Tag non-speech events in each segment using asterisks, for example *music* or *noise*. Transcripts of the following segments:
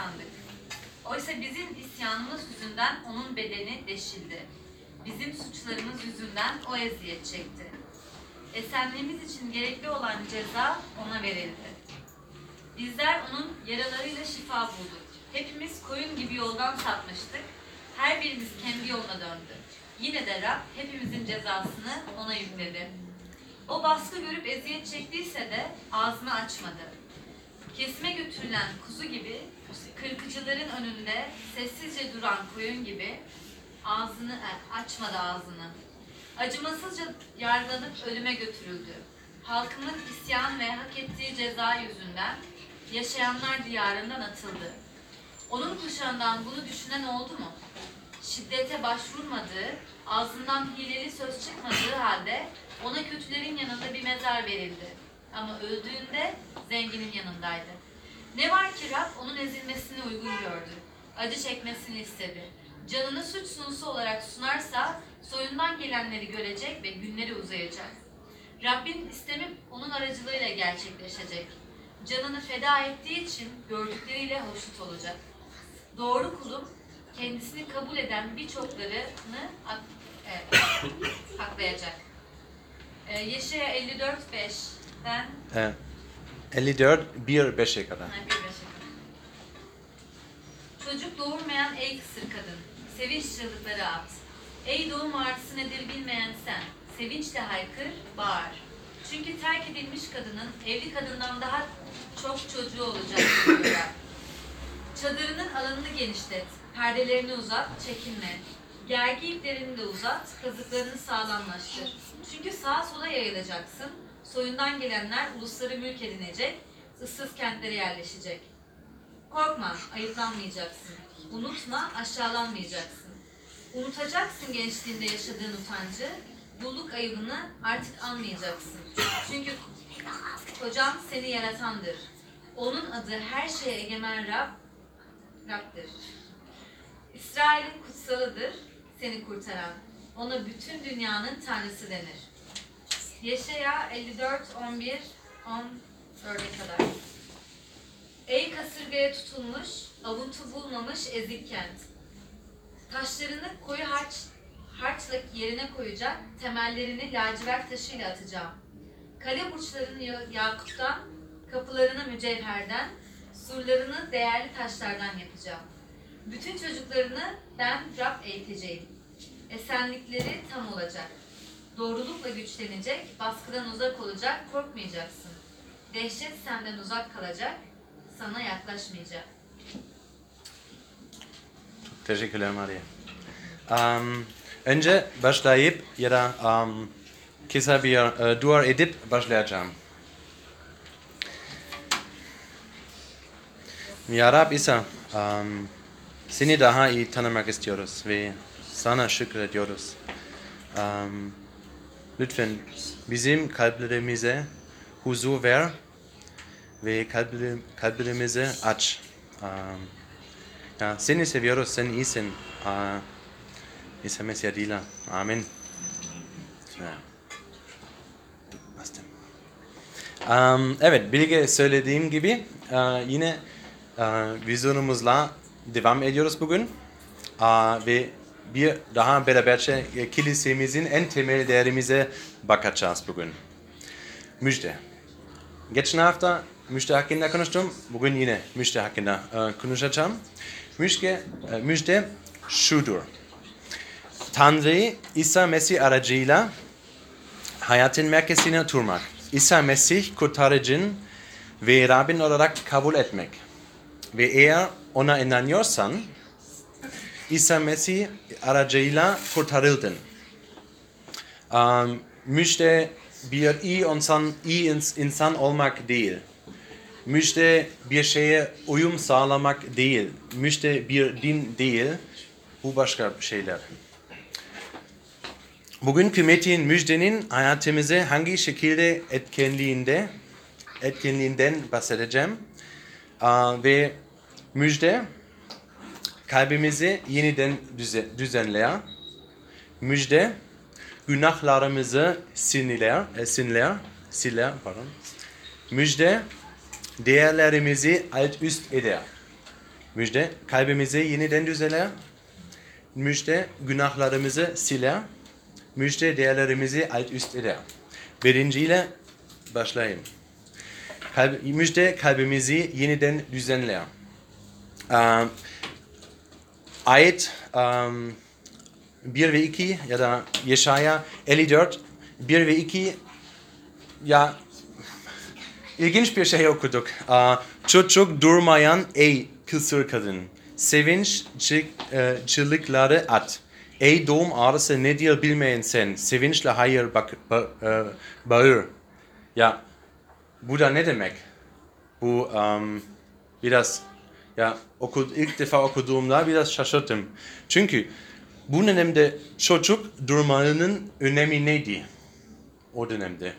sandık. Oysa bizim isyanımız yüzünden onun bedeni deşildi. Bizim suçlarımız yüzünden o eziyet çekti. Esenliğimiz için gerekli olan ceza ona verildi. Bizler onun yaralarıyla şifa bulduk. Hepimiz koyun gibi yoldan sapmıştık. Her birimiz kendi yoluna döndü. Yine de Rab hepimizin cezasını ona yükledi. O baskı görüp eziyet çektiyse de ağzını açmadı. Kesime götürülen kuzu gibi, kırkıcıların önünde sessizce duran koyun gibi ağzını e, açmadı ağzını. Acımasızca yargılanıp ölüme götürüldü. Halkımın isyan ve hak ettiği ceza yüzünden yaşayanlar diyarından atıldı. Onun kuşağından bunu düşünen oldu mu? Şiddete başvurmadığı, ağzından hileli söz çıkmadığı halde ona kötülerin yanında bir mezar verildi. Ama öldüğünde zenginin yanındaydı. Ne var ki Rab onun ezilmesini uygun gördü. Acı çekmesini istedi. Canını suç sunusu olarak sunarsa soyundan gelenleri görecek ve günleri uzayacak. Rabbin istemi onun aracılığıyla gerçekleşecek. Canını feda ettiği için gördükleriyle hoşnut olacak. Doğru kulum kendisini kabul eden birçoklarını ak- e, *coughs* haklayacak. E, Yeşaya 54.5'ten Ee, 54 1 5'e kadar. Ha, bir beşe kadar. Çocuk doğurmayan ey kısır kadın, sevinç çığlıkları at. Ey doğum ağrısı nedir bilmeyen sen, sevinçle haykır, bağır. Çünkü terk edilmiş kadının evli kadından daha çok çocuğu olacak. *coughs* Çadırının alanını genişlet, perdelerini uzat, çekinme. Gergi iplerini de uzat, kazıklarını sağlamlaştır. Çünkü sağa sola yayılacaksın, soyundan gelenler ulusları mülk edinecek, ıssız kentlere yerleşecek. Korkma, ayıplanmayacaksın. Unutma, aşağılanmayacaksın. Unutacaksın gençliğinde yaşadığın utancı, bulluk ayıbını artık anmayacaksın. Çünkü kocam seni yaratandır. Onun adı her şeye egemen Rab, Rab'dır. İsrail'in kutsalıdır seni kurtaran. Ona bütün dünyanın tanrısı denir. Yeşaya 54, 11, 14'e kadar. Ey kasırgaya tutulmuş, avuntu bulmamış ezik kent. Taşlarını koyu harç, harçla yerine koyacak, temellerini lacivert taşıyla atacağım. Kale burçlarını ya- yakuttan, kapılarını mücevherden, surlarını değerli taşlardan yapacağım. Bütün çocuklarını ben Rab eğiteceğim. Esenlikleri tam olacak. Doğrulukla güçlenecek, baskıdan uzak olacak, korkmayacaksın. Dehşet senden uzak kalacak, sana yaklaşmayacak. Teşekkürler Maria. Um, önce başlayıp ya da um, kısa bir e, dua edip başlayacağım. Ya Rab İsa, um, seni daha iyi tanımak istiyoruz ve sana şükrediyoruz. Um, lütfen bizim kalplerimize huzur ver ve kalpleri- kalplerimizi aç. Um, ya seni seviyoruz, sen iyisin. Aa, İsa Mesih. Amin. Bastım. Um, evet, Bilge söylediğim gibi e, yine e, vizyonumuzla devam ediyoruz bugün. Aa, ve bir daha beraberce e, kilisemizin en temel değerimize bakacağız bugün. Müjde. Geçen hafta müjde hakkında konuştum. Bugün yine müjde hakkında e, konuşacağım. Müjde, e, müjde şudur. Tanrı İsa Mesih aracıyla hayatın merkezine oturmak. İsa Mesih kurtarıcın ve Rabbin olarak kabul etmek. Ve eğer ona inanıyorsan İsa Mesih aracıyla kurtarıldın. Um, müjde bir iyi insan, iyi ins- insan olmak değil. Müjde bir şeye uyum sağlamak değil. Müjde bir din değil. Bu başka şeyler. Bugünkü metin müjdenin hayatımızı hangi şekilde etkenliğinde etkenliğinden bahsedeceğim. Aa, ve müjde kalbimizi yeniden düze- düzenler. Müjde günahlarımızı sinirler, e, sinirler, siler, pardon. Müjde değerlerimizi alt üst eder. Müjde kalbimizi yeniden düzeler. Müjde günahlarımızı siler. Müjde değerlerimizi alt üst eder. Birinciyle başlayayım. Kalb, müjde kalbimizi yeniden düzenler. Ee, ayet um, 1 ve 2 ya da Yeşaya 54 1 ve 2 ya ilginç bir şey okuduk. Aa, çocuk durmayan ey kısır kadın. Sevinç çı- çığlıkları at. Ey doğum ağrısı nedir bilmeyen sen. Sevinçle hayır bak, ba- e, bağır. Ya bu da ne demek? Bu um, biraz ya okud, ilk defa okuduğumda biraz şaşırdım. Çünkü bu dönemde çocuk durmanın önemi neydi? O dönemde.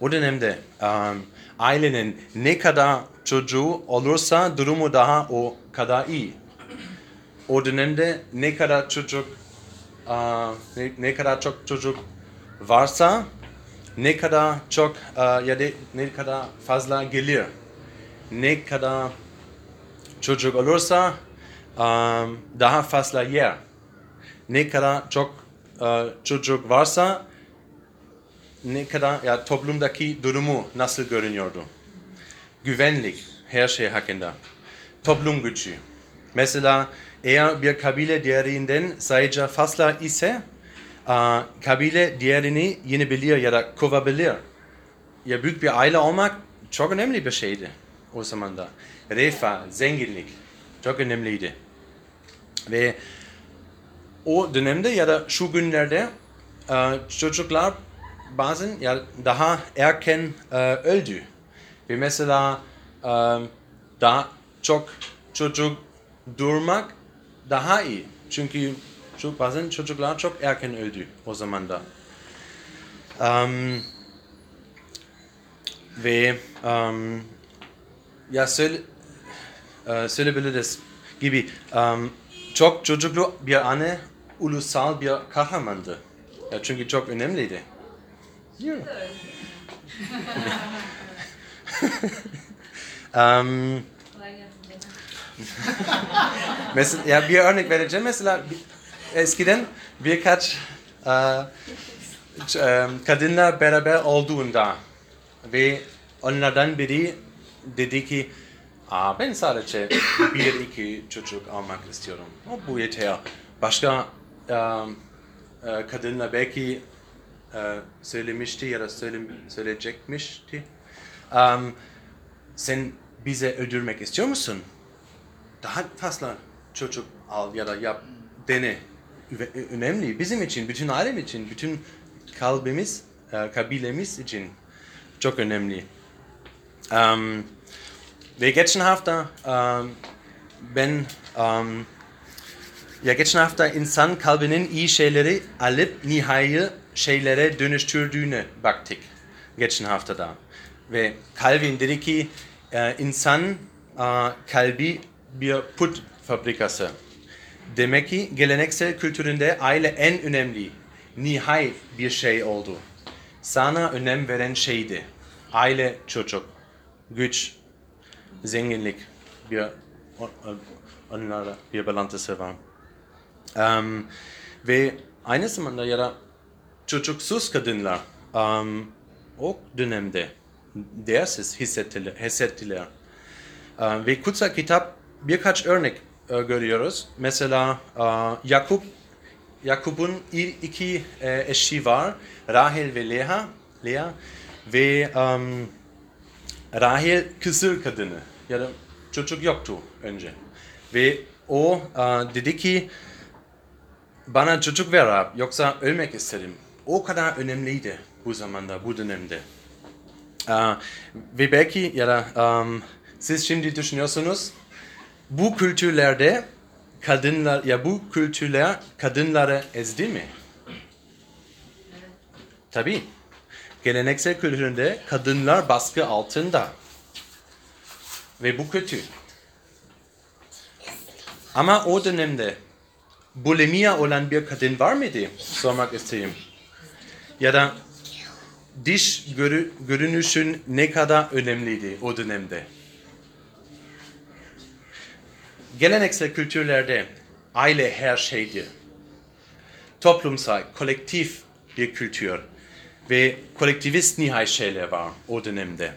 O dönemde um, ailenin ne kadar çocuğu olursa durumu daha o kadar iyi. O dönemde ne kadar çocuk uh, ne, ne kadar çok çocuk varsa ne kadar çok uh, ya da ne kadar fazla gelir. Ne kadar çocuk olursa um, daha fazla yer. Ne kadar çok uh, çocuk varsa ne kadar ya toplumdaki durumu nasıl görünüyordu? Güvenlik her şey hakkında. Toplum gücü. Mesela eğer bir kabile diğerinden sayıca fazla ise uh, kabile diğerini yenebilir ya da kovabilir. Ya büyük bir aile olmak çok önemli bir şeydi o zaman da. Refah, zenginlik çok önemliydi. Ve o dönemde ya da şu günlerde e, çocuklar bazen ya daha erken e, öldü. Ve mesela e, daha çok çocuk durmak daha iyi. Çünkü şu bazen çocuklar çok erken öldü o zaman da. Um, ve um, ya söyle, e, söyleyebiliriz gibi um, çok çocuklu bir anne ulusal bir kahramandı. Ya çünkü çok önemliydi. Yeah. *laughs* um, mesela ya bir örnek vereceğim. Mesela eskiden birkaç e, kadınlar beraber olduğunda ve onlardan biri dedi ki Aa, ben sadece *coughs* bir iki çocuk almak istiyorum. O bu yeter. Başka e, kadınlar belki e, söylemişti ya da söyle, söyleyecekmişti. Um, sen bize öldürmek istiyor musun? Daha fazla çocuk al ya da yap dene. Önemli bizim için, bütün ailem için, bütün kalbimiz, kabilemiz için çok önemli. Um, ve geçen hafta um, ben um, ya geçen hafta insan kalbinin iyi şeyleri alıp nihai şeylere dönüştürdüğüne baktık geçen haftada. Ve Calvin dedi ki e, insan kalbi bir put fabrikası. Demek ki geleneksel kültüründe aile en önemli, nihai bir şey oldu. Sana önem veren şeydi. Aile, çocuk, güç, zenginlik bir on- on- onlara bir bağlantısı var. Um, ve aynı zamanda ya da çocuksuz kadınlar um, o dönemde değersiz hissettiler. hissettiler. Um, ve kutsal kitap birkaç örnek e, görüyoruz. Mesela e, Yakup Yakup'un iki e, eşi var. Rahel ve Lea. Lea ve um, Rahel kısır kadını ya da çocuk yoktu önce. Ve o e, dedi ki bana çocuk ver Rab yoksa ölmek isterim. O kadar önemliydi bu zamanda, bu dönemde. E, ve belki ya da um, siz şimdi düşünüyorsunuz bu kültürlerde kadınlar ya bu kültürler kadınları ezdi mi? Tabii. Geleneksel kültüründe kadınlar baskı altında. Ve bu kötü. Ama o dönemde bulimiya olan bir kadın var mıydı? Sormak isteyeyim. Ya da diş görü, görünüşün ne kadar önemliydi o dönemde? geleneksel kültürlerde aile her şeydir. Toplumsal, kolektif bir kültür ve kolektivist nihai şeyler var o dönemde.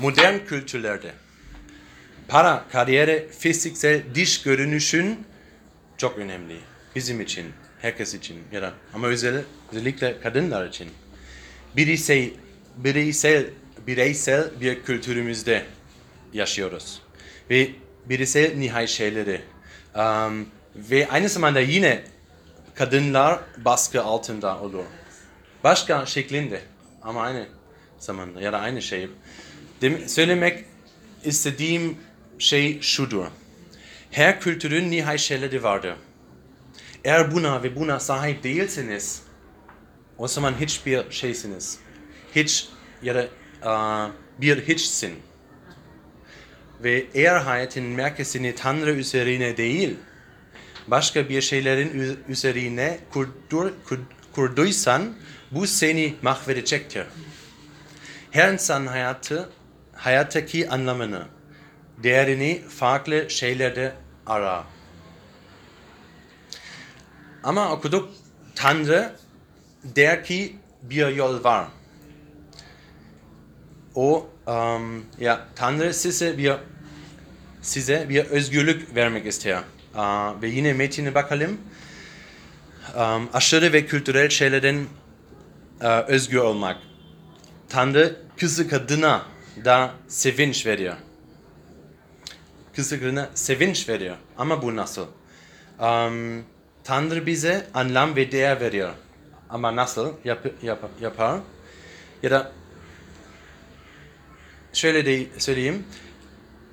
Modern kültürlerde para, kariyere, fiziksel dış görünüşün çok önemli. Bizim için, herkes için ya da ama özel, özellikle kadınlar için. Bireysel, bireysel, bireysel bir kültürümüzde yaşıyoruz. Ve bireysel nihai şeyleri um, ve aynı zamanda yine kadınlar baskı altında olur. Başka şeklinde ama aynı zamanda ya da aynı şey. Dem söylemek istediğim şey şudur. Her kültürün nihai şeyleri vardır. Eğer buna ve buna sahip değilseniz o zaman hiçbir şeysiniz. Hiç ya da uh, bir hiçsin. Ve eğer hayatın merkezini Tanrı üzerine değil, başka bir şeylerin üzerine kurdur, kur, kurduysan bu seni mahvedecektir. Her insan hayatı, hayattaki anlamını, değerini farklı şeylerde arar. Ama okuduk Tanrı der ki bir yol var. O um, ya Tanrı size bir size bir özgürlük vermek ister. Uh, ve yine metine bakalım. Um, aşırı ve kültürel şeylerden uh, özgür olmak. Tanrı kızı kadına da sevinç veriyor. Kızı kadına sevinç veriyor. Ama bu nasıl? Um, Tanrı bize anlam ve değer veriyor. Ama nasıl yap, yap, yapar? Ya da şöyle de söyleyeyim.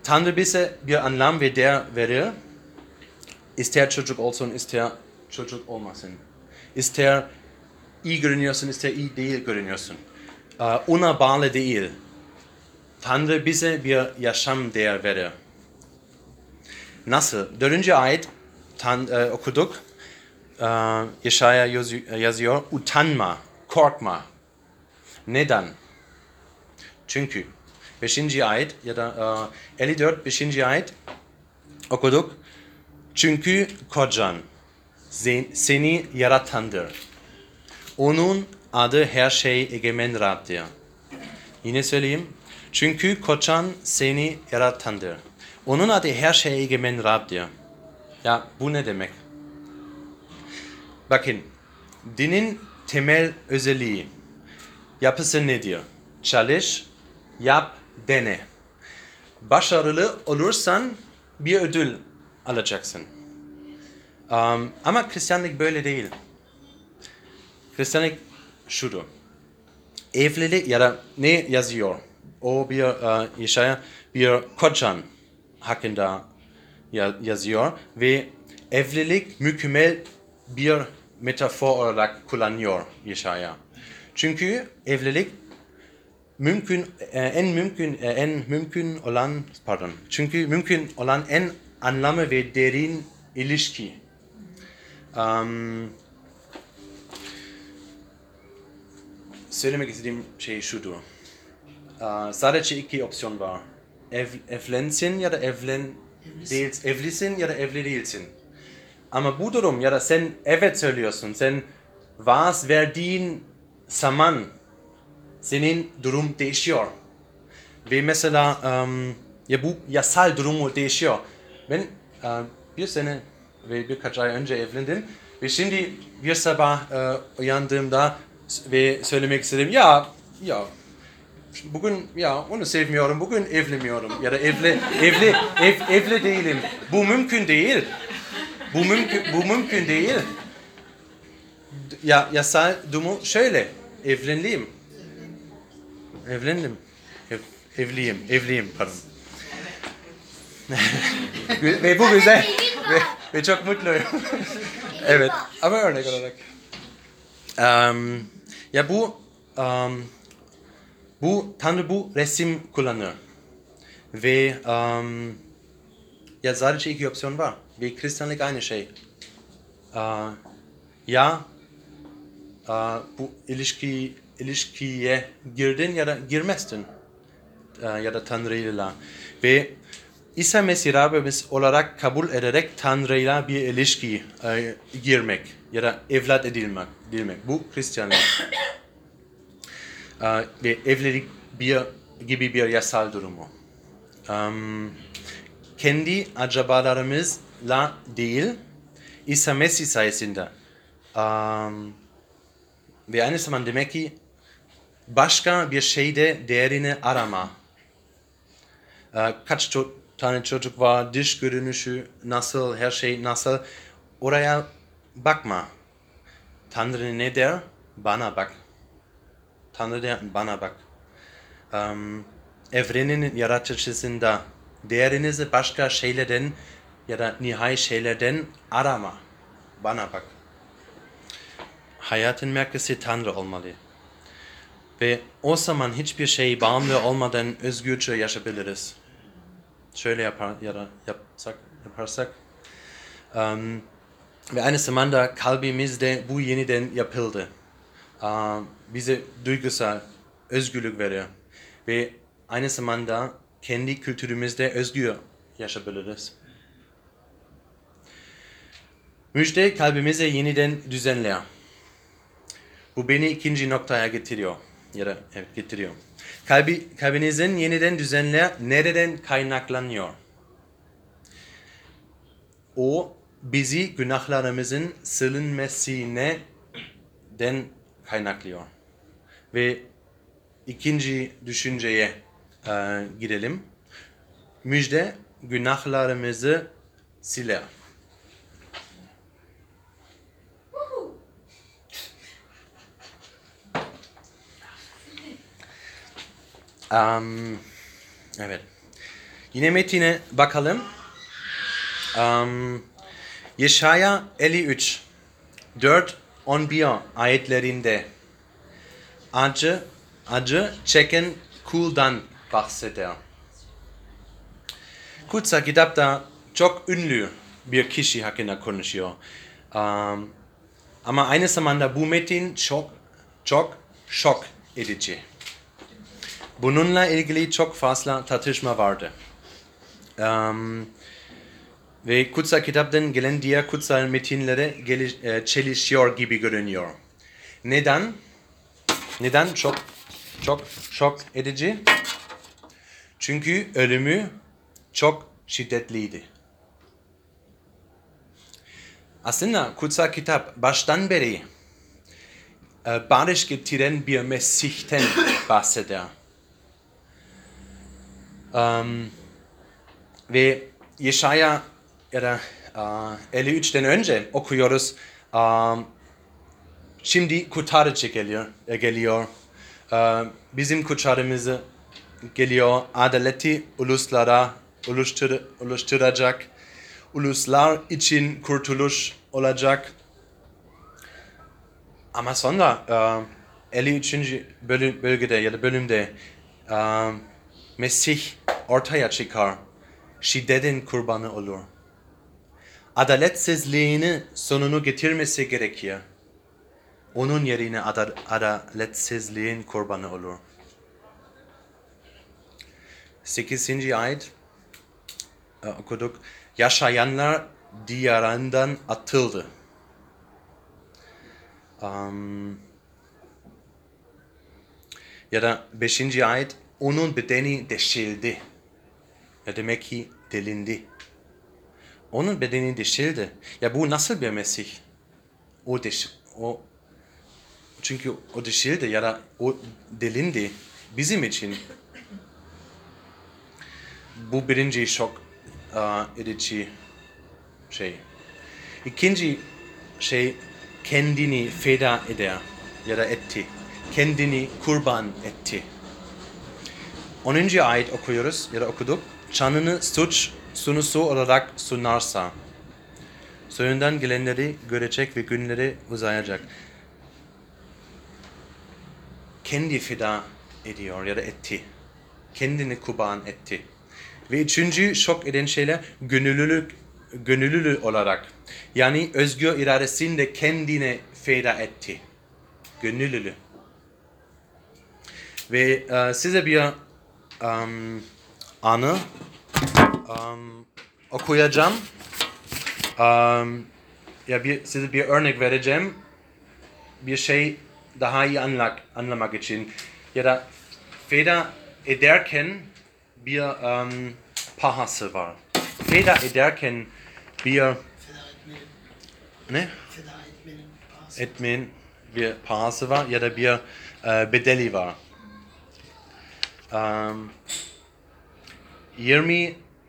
Tanrı bize bir anlam ve değer veriyor. İster çocuk olsun, ister çocuk olmasın. İster iyi görünüyorsun, ister iyi değil görünüyorsun. Ona bağlı değil. Tanrı bize bir yaşam değer veriyor. Nasıl? Dördüncü ayet tan, e, okuduk. Uh, Yeşaya yazıyor, utanma, korkma. Neden? Çünkü 5. ayet ya da uh, 54 5. ayet okuduk. Çünkü kocan seni yaratandır. Onun adı her şey egemen Rab'dir. Yine söyleyeyim. Çünkü kocan seni yaratandır. Onun adı her şey egemen Rab'dir. Ya bu ne demek? Bakın, dinin temel özelliği, yapısı nedir? Çalış, yap, dene. Başarılı olursan bir ödül alacaksın. Um, ama Hristiyanlık böyle değil. Hristiyanlık şudur. Evlilik ya da ne yazıyor? O bir uh, Yeşaya bir kocan hakkında yazıyor ve evlilik mükemmel bir metafor olarak kullanıyor Yeşaya. Çünkü evlilik mümkün en mümkün en mümkün olan pardon. Çünkü mümkün olan en anlamı ve derin ilişki. Um, söylemek istediğim şey şudur. Uh, sadece iki opsiyon var. Ev, evlensin ya da evlen değilsin. Evlisin ya da evli değilsin. Ama bu durum ya da sen evet söylüyorsun. Sen vaaz verdiğin zaman senin durum değişiyor. Ve mesela um, ya bu yasal durumu değişiyor. Ben uh, bir sene ve birkaç ay önce evlendim. Ve şimdi bir sabah uh, uyandığımda ve söylemek istedim ya ya bugün ya onu sevmiyorum bugün evlenmiyorum ya da evli evli ev, evli değilim. Bu mümkün değil. Bu mümkün bu mümkün değil. Ya yasal durumu şöyle evlenliyim evlendim. Ev, evliyim evliyim pardon. *laughs* Ve bu güzel ve, ve çok mutluyum. Evet ama örnek olarak. Um, ya bu um, bu Tanrı bu resim kullanır. Ve um, ya sadece iki opsiyon var. Ve Hristiyanlık aynı şey. Uh, ya uh, bu ilişki ilişkiye girdin ya da girmezdin. Uh, ya da Tanrı'yla. Ve İsa Mesih Rabbimiz olarak kabul ederek Tanrı'yla bir ilişki e, girmek ya da evlat edilmek, edilmek. Bu Hristiyanlık. E, ve evlilik bir, gibi bir yasal durumu. Um, kendi acabalarımızla değil, İsa Mesih sayesinde. Um, ve aynı zamanda demek ki başka bir şeyde değerini arama. Ee, kaç ço- tane çocuk var, dış görünüşü nasıl, her şey nasıl. Oraya bakma. Tanrı ne der? Bana bak. Tanrı der, bana bak. Um, evrenin yaratıcısında değerinizi başka şeylerden ya da nihai şeylerden arama. Bana bak. Hayatın merkezi Tanrı olmalı. Ve o zaman hiçbir şey bağımlı olmadan özgürce yaşayabiliriz. Şöyle yapar, ya da yapsak, yaparsak. Um, ve aynı zamanda kalbimizde bu yeniden yapıldı. Um, bize duygusal özgürlük veriyor. Ve aynı zamanda kendi kültürümüzde özgür yaşayabiliriz. Müjde kalbimize yeniden düzenler. Bu beni ikinci noktaya getiriyor. Ya da evet getiriyor. Kalbi, kalbinizin yeniden düzenle nereden kaynaklanıyor? O bizi günahlarımızın silinmesine den kaynaklıyor. Ve ikinci düşünceye e, gidelim. Müjde günahlarımızı siler. Um, evet. Yine metine bakalım. Um, Yeşaya 53 4 11 ayetlerinde acı acı çeken kuldan bahseder. Kutsa kitapta çok ünlü bir kişi hakkında konuşuyor. Um, ama aynı zamanda bu metin çok çok şok edici. Bununla ilgili çok fazla tartışma vardı. Um, ve kutsal kitaptan gelen diğer kutsal metinlere geliş, e, çelişiyor gibi görünüyor. Neden? Neden çok çok şok edici? Çünkü ölümü çok şiddetliydi. Aslında kutsal kitap baştan beri e, barış getiren bir Mesih'ten bahseder. Um, ve Yeşaya ya da uh, 53'ten önce okuyoruz. Um, şimdi kurtarıcı geliyor. e, geliyor. Uh, bizim kurtarımızı geliyor. Adaleti uluslara oluştur, oluşturacak. Uluslar için kurtuluş olacak. Ama sonra uh, 53. Bölü, bölgede ya da bölümde uh, Mesih ortaya çıkar. Şiddetin kurbanı olur. Adaletsizliğini sonunu getirmesi gerekir. Onun yerine adal adaletsizliğin kurbanı olur. 8. ayet e, okuduk. Yaşayanlar diyarından atıldı. Um, ya da 5. ayet onun bedeni deşildi. Ya demek ki delindi. Onun bedeni deşildi. Ya bu nasıl bir Mesih? O deş, o çünkü o deşildi ya da o delindi bizim için. Bu birinci şok uh, edici şey. İkinci şey kendini feda eder ya da etti. Kendini kurban etti. 10. ayet okuyoruz ya da okuduk. Canını suç sunusu olarak sunarsa soyundan gelenleri görecek ve günleri uzayacak. Kendi feda ediyor ya da etti. Kendini kurban etti. Ve üçüncü şok eden şeyler gönüllülük, gönüllülü olarak. Yani özgür iradesinde kendine feda etti. Gönüllülü. Ve uh, size bir um, anı um, okuyacağım. Um, ya bir, size bir örnek vereceğim. Bir şey daha iyi anlak, anlamak için. Ya da feda ederken bir um, pahası var. Feda ederken bir Feda etmenin, ne? feda etmenin pahası. bir pahası var ya da bir e, bedeli var. Um,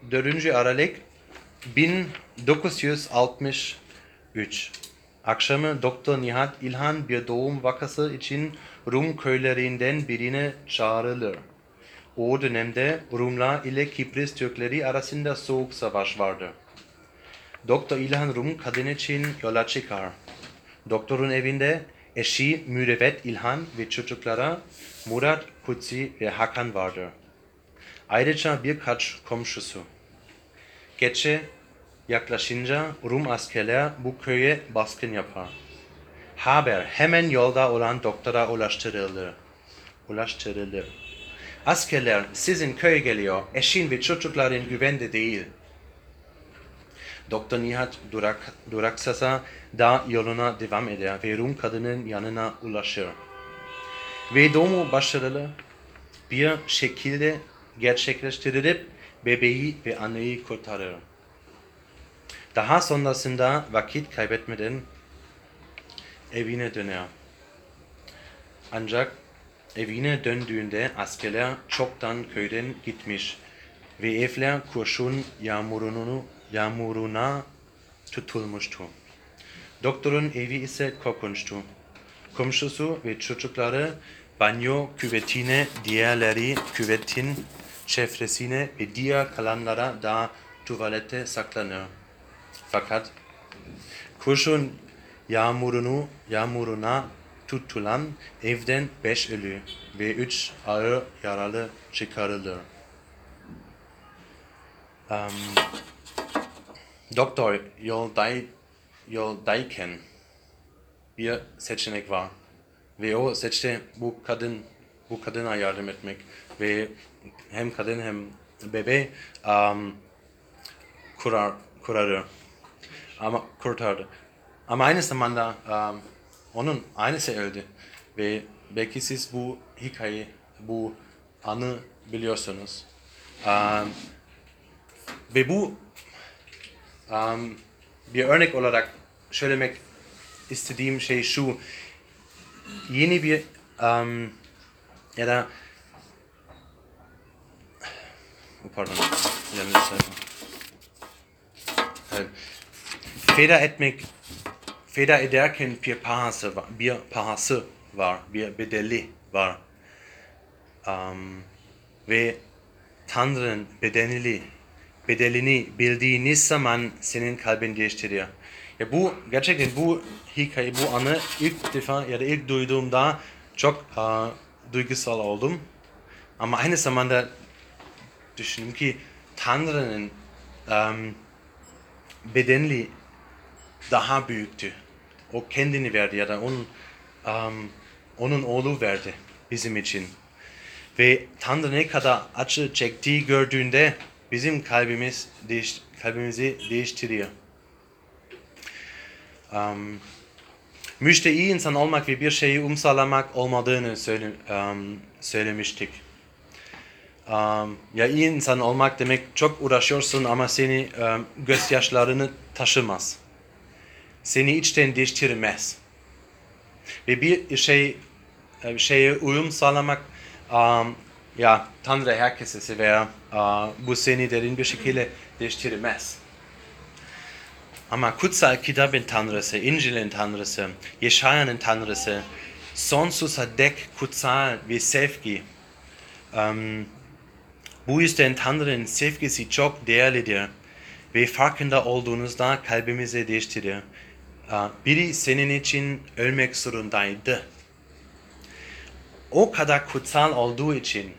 24. Aralık 1963 akşamı Doktor Nihat İlhan bir doğum vakası için Rum köylerinden birine çağrılır. O dönemde Rumlar ile Kipris Türkleri arasında soğuk savaş vardı. Doktor İlhan Rum kadın için yola çıkar. Doktorun evinde eşi Mürüvvet İlhan ve çocuklara Murat, Kutsi ve Hakan vardır. Ayrıca birkaç komşusu. Gece yaklaşınca Rum askerler bu köye baskın yapar. Haber hemen yolda olan doktora ulaştırılır. Ulaştırılır. Askerler sizin köye geliyor, eşin ve çocukların güvende değil. Doktor Nihat durak, duraksasa da yoluna devam eder ve Rum kadının yanına ulaşır. Ve doğumu başarılı bir şekilde gerçekleştirilip bebeği ve anneyi kurtarır. Daha sonrasında vakit kaybetmeden evine döner. Ancak evine döndüğünde askerler çoktan köyden gitmiş ve evler kurşun yağmurunu, yağmuruna tutulmuştu. Doktorun evi ise korkunçtu. Komşusu ve çocukları banyo küvetine, diğerleri küvetin çevresine ve diğer kalanlara da tuvalete saklanır. Fakat kurşun yağmurunu, yağmuruna tutulan evden beş ölü ve üç ağır yaralı çıkarılır. Um, doktor yolday, yoldayken bir seçenek var. Ve o seçti bu kadın bu kadına yardım etmek ve hem kadın hem bebe um, kurar, kurarır. Ama kurtardı. Ama aynı zamanda um, onun annesi öldü. Ve belki siz bu hikaye, bu anı biliyorsunuz. Um, ve bu um, bir örnek olarak söylemek istediğim şey şu. Yeni bir um, ya da pardon, yanlış sayfa. Evet. Feda etmek, feda ederken bir pahası var, bir pahası var, bir bedeli var. Um, ve Tanrı'nın bedenini, bedelini bildiğiniz zaman senin kalbin değiştiriyor. Ya bu gerçekten bu hikaye, bu anı ilk defa ya da ilk duyduğumda çok uh, duygusal oldum. Ama aynı zamanda düşündüm ki Tanrı'nın um, bedenli daha büyüktü. O kendini verdi ya da onun um, onun oğlu verdi bizim için. Ve Tanrı ne kadar acı çektiği gördüğünde bizim kalbimiz değiş, kalbimizi değiştiriyor. Um, müjde iyi insan olmak ve bir şeyi umsalamak olmadığını söyle, um, söylemiştik. Um, ya iyi insan olmak demek çok uğraşıyorsun ama seni um, gözyaşlarını taşımaz. Seni içten değiştirmez. Ve bir şey bir şeye uyum sağlamak um, ya Tanrı herkesi sever. Uh, bu seni derin bir şekilde değiştirmez. Ama kutsal kitabın tanrısı, İncil'in tanrısı, Yeşaya'nın tanrısı, sonsuza dek kutsal ve sevgi. Um, bu yüzden Tanrı'nın sevgisi çok değerlidir ve farkında olduğunuzda kalbimizi değiştirir. Biri senin için ölmek zorundaydı. O kadar kutsal olduğu için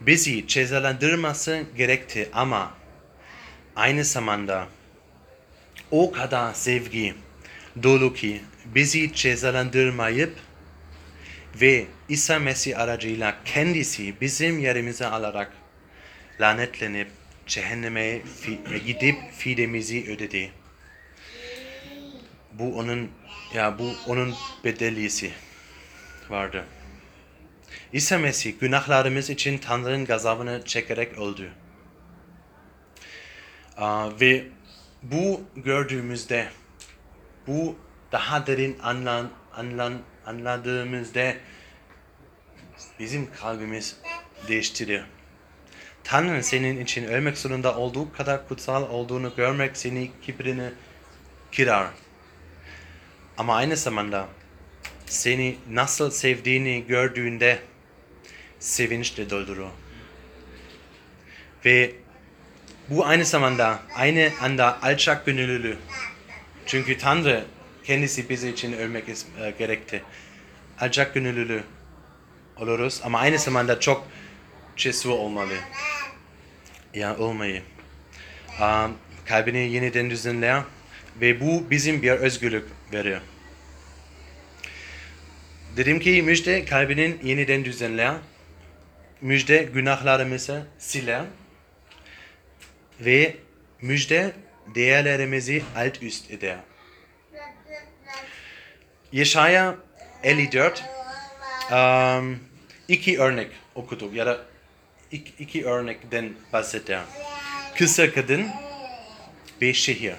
bizi cezalandırması gerekti ama aynı zamanda o kadar sevgi dolu ki bizi cezalandırmayıp ve İsa Mesih aracıyla kendisi bizim yerimize alarak lanetlenip cehenneme fi- gidip fidemizi ödedi. Bu onun ya bu onun bedelisi vardı. İsa Mesih günahlarımız için Tanrı'nın gazabını çekerek öldü. Aa, ve bu gördüğümüzde, bu daha derin anlan, anlan, anladığımızda bizim kalbimiz değiştirir. Tanrı senin için ölmek zorunda olduğu kadar kutsal olduğunu görmek seni kibrini kırar. Ama aynı zamanda seni nasıl sevdiğini gördüğünde sevinçle doldurur. Ve bu aynı zamanda aynı anda alçak gönüllülü. Çünkü Tanrı kendisi bizi için ölmek e, gerekti. Alçak gönüllülü oluruz ama aynı zamanda çok cesur olmalı. Ya olmayı. Um, kalbini yeniden düzenler ve bu bizim bir özgürlük verir. Dedim ki müjde kalbinin yeniden düzenler. Müjde günahlarımızı siler. Ve müjde değerlerimizi alt üst eder. Yeşaya 54 um, iki örnek okuduk ya da iki, iki örnekten bahseder. Kısa kadın ve şehir.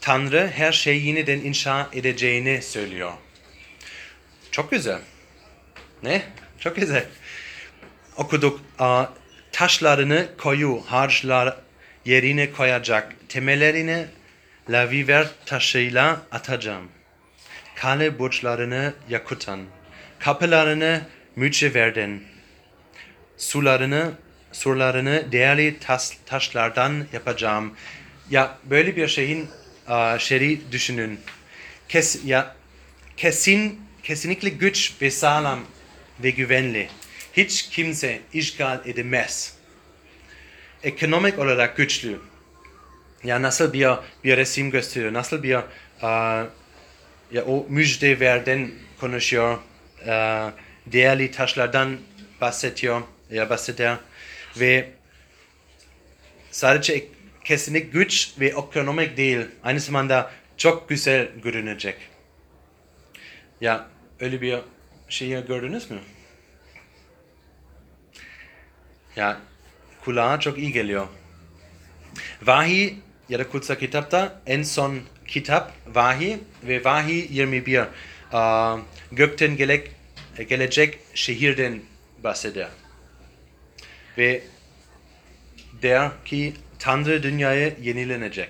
Tanrı her şeyi yeniden inşa edeceğini söylüyor. Çok güzel. Ne? Çok güzel. Okuduk. Taşlarını koyu harçlar yerine koyacak. Temellerini laviver taşıyla atacağım. Kale burçlarını yakutan. Kapılarını mücevherden. Sularını surlarını değerli tas, taşlardan yapacağım. Ya böyle bir şeyin uh, şeri düşünün. Kes, ya kesin kesinlikle güç ve sağlam ve güvenli. Hiç kimse işgal edemez. Ekonomik olarak güçlü. Ya nasıl bir bir resim gösteriyor, nasıl bir uh, ya o müjdeverden konuşuyor, uh, değerli taşlardan bahsediyor, ya bahseder ve sadece kesinlik güç ve ekonomik değil, aynı zamanda çok güzel görünecek. Ya öyle bir şeyi gördünüz mü? Ya kulağa çok iyi geliyor. Vahiy ya da kutsal kitapta en son kitap Vahiy ve Vahiy 21 uh, gökten gelecek şehirden bahseder. Ve der ki Tanrı dünyayı yenilenecek.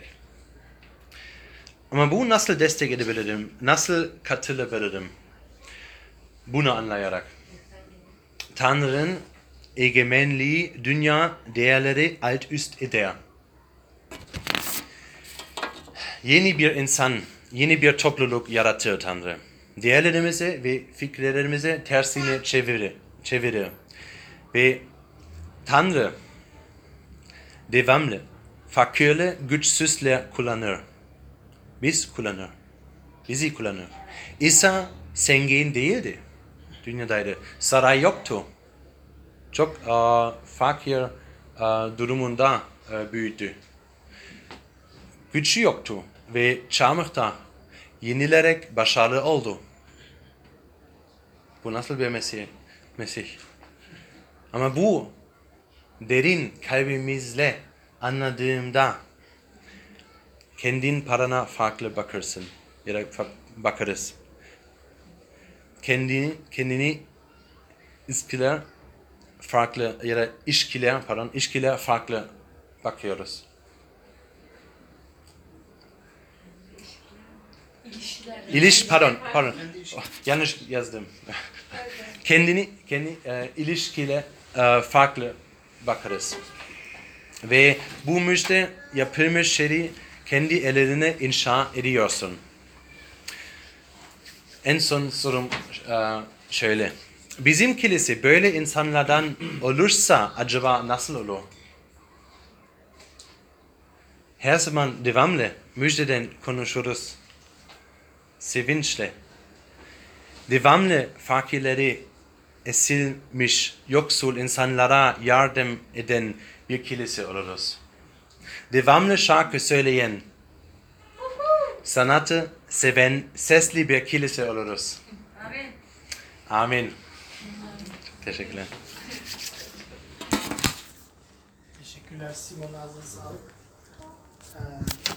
Ama bu nasıl destek edebilirim? Nasıl katılabilirim? Bunu anlayarak. Tanrı'nın egemenliği dünya değerleri alt üst eder. Yeni bir insan, yeni bir topluluk yaratır Tanrı. Değerlerimizi ve fikirlerimizi tersine çevirir. çevirir. Ve Tanrı devamlı fakirli güçsüzler kullanır. Biz kullanır. Bizi kullanır. İsa zengin değildi. Dünyadaydı. Saray yoktu. Çok uh, fakir uh, durumunda uh, büyüdü. Gücü yoktu ve çarmıhta yenilerek başarılı oldu. Bu nasıl bir Mesih? Mesih. Ama bu derin kalbimizle anladığımda kendin parana farklı bakarsın ya da bakarız. Kendini, kendini ilişkiler farklı ya da ilişkiler pardon ilişkiler farklı bakıyoruz. İliş pardon pardon Oh, yanlış yazdım. *laughs* kendini kendi e, ilişkiyle e, farklı bakarız. Ve bu müjde yapılmış şeyi kendi ellerine inşa ediyorsun. En son sorum e, şöyle. Bizim kilise böyle insanlardan olursa acaba nasıl olur? Her zaman devamlı müjdeden konuşuruz. Sevinçle. Devamlı fakirleri esilmiş, yoksul insanlara yardım eden bir kilise oluruz. Devamlı şarkı söyleyen, sanatı seven sesli bir kilise oluruz. Amin. Amin. Teşekkürler. Teşekkürler Simon ağzına sağlık. Ee,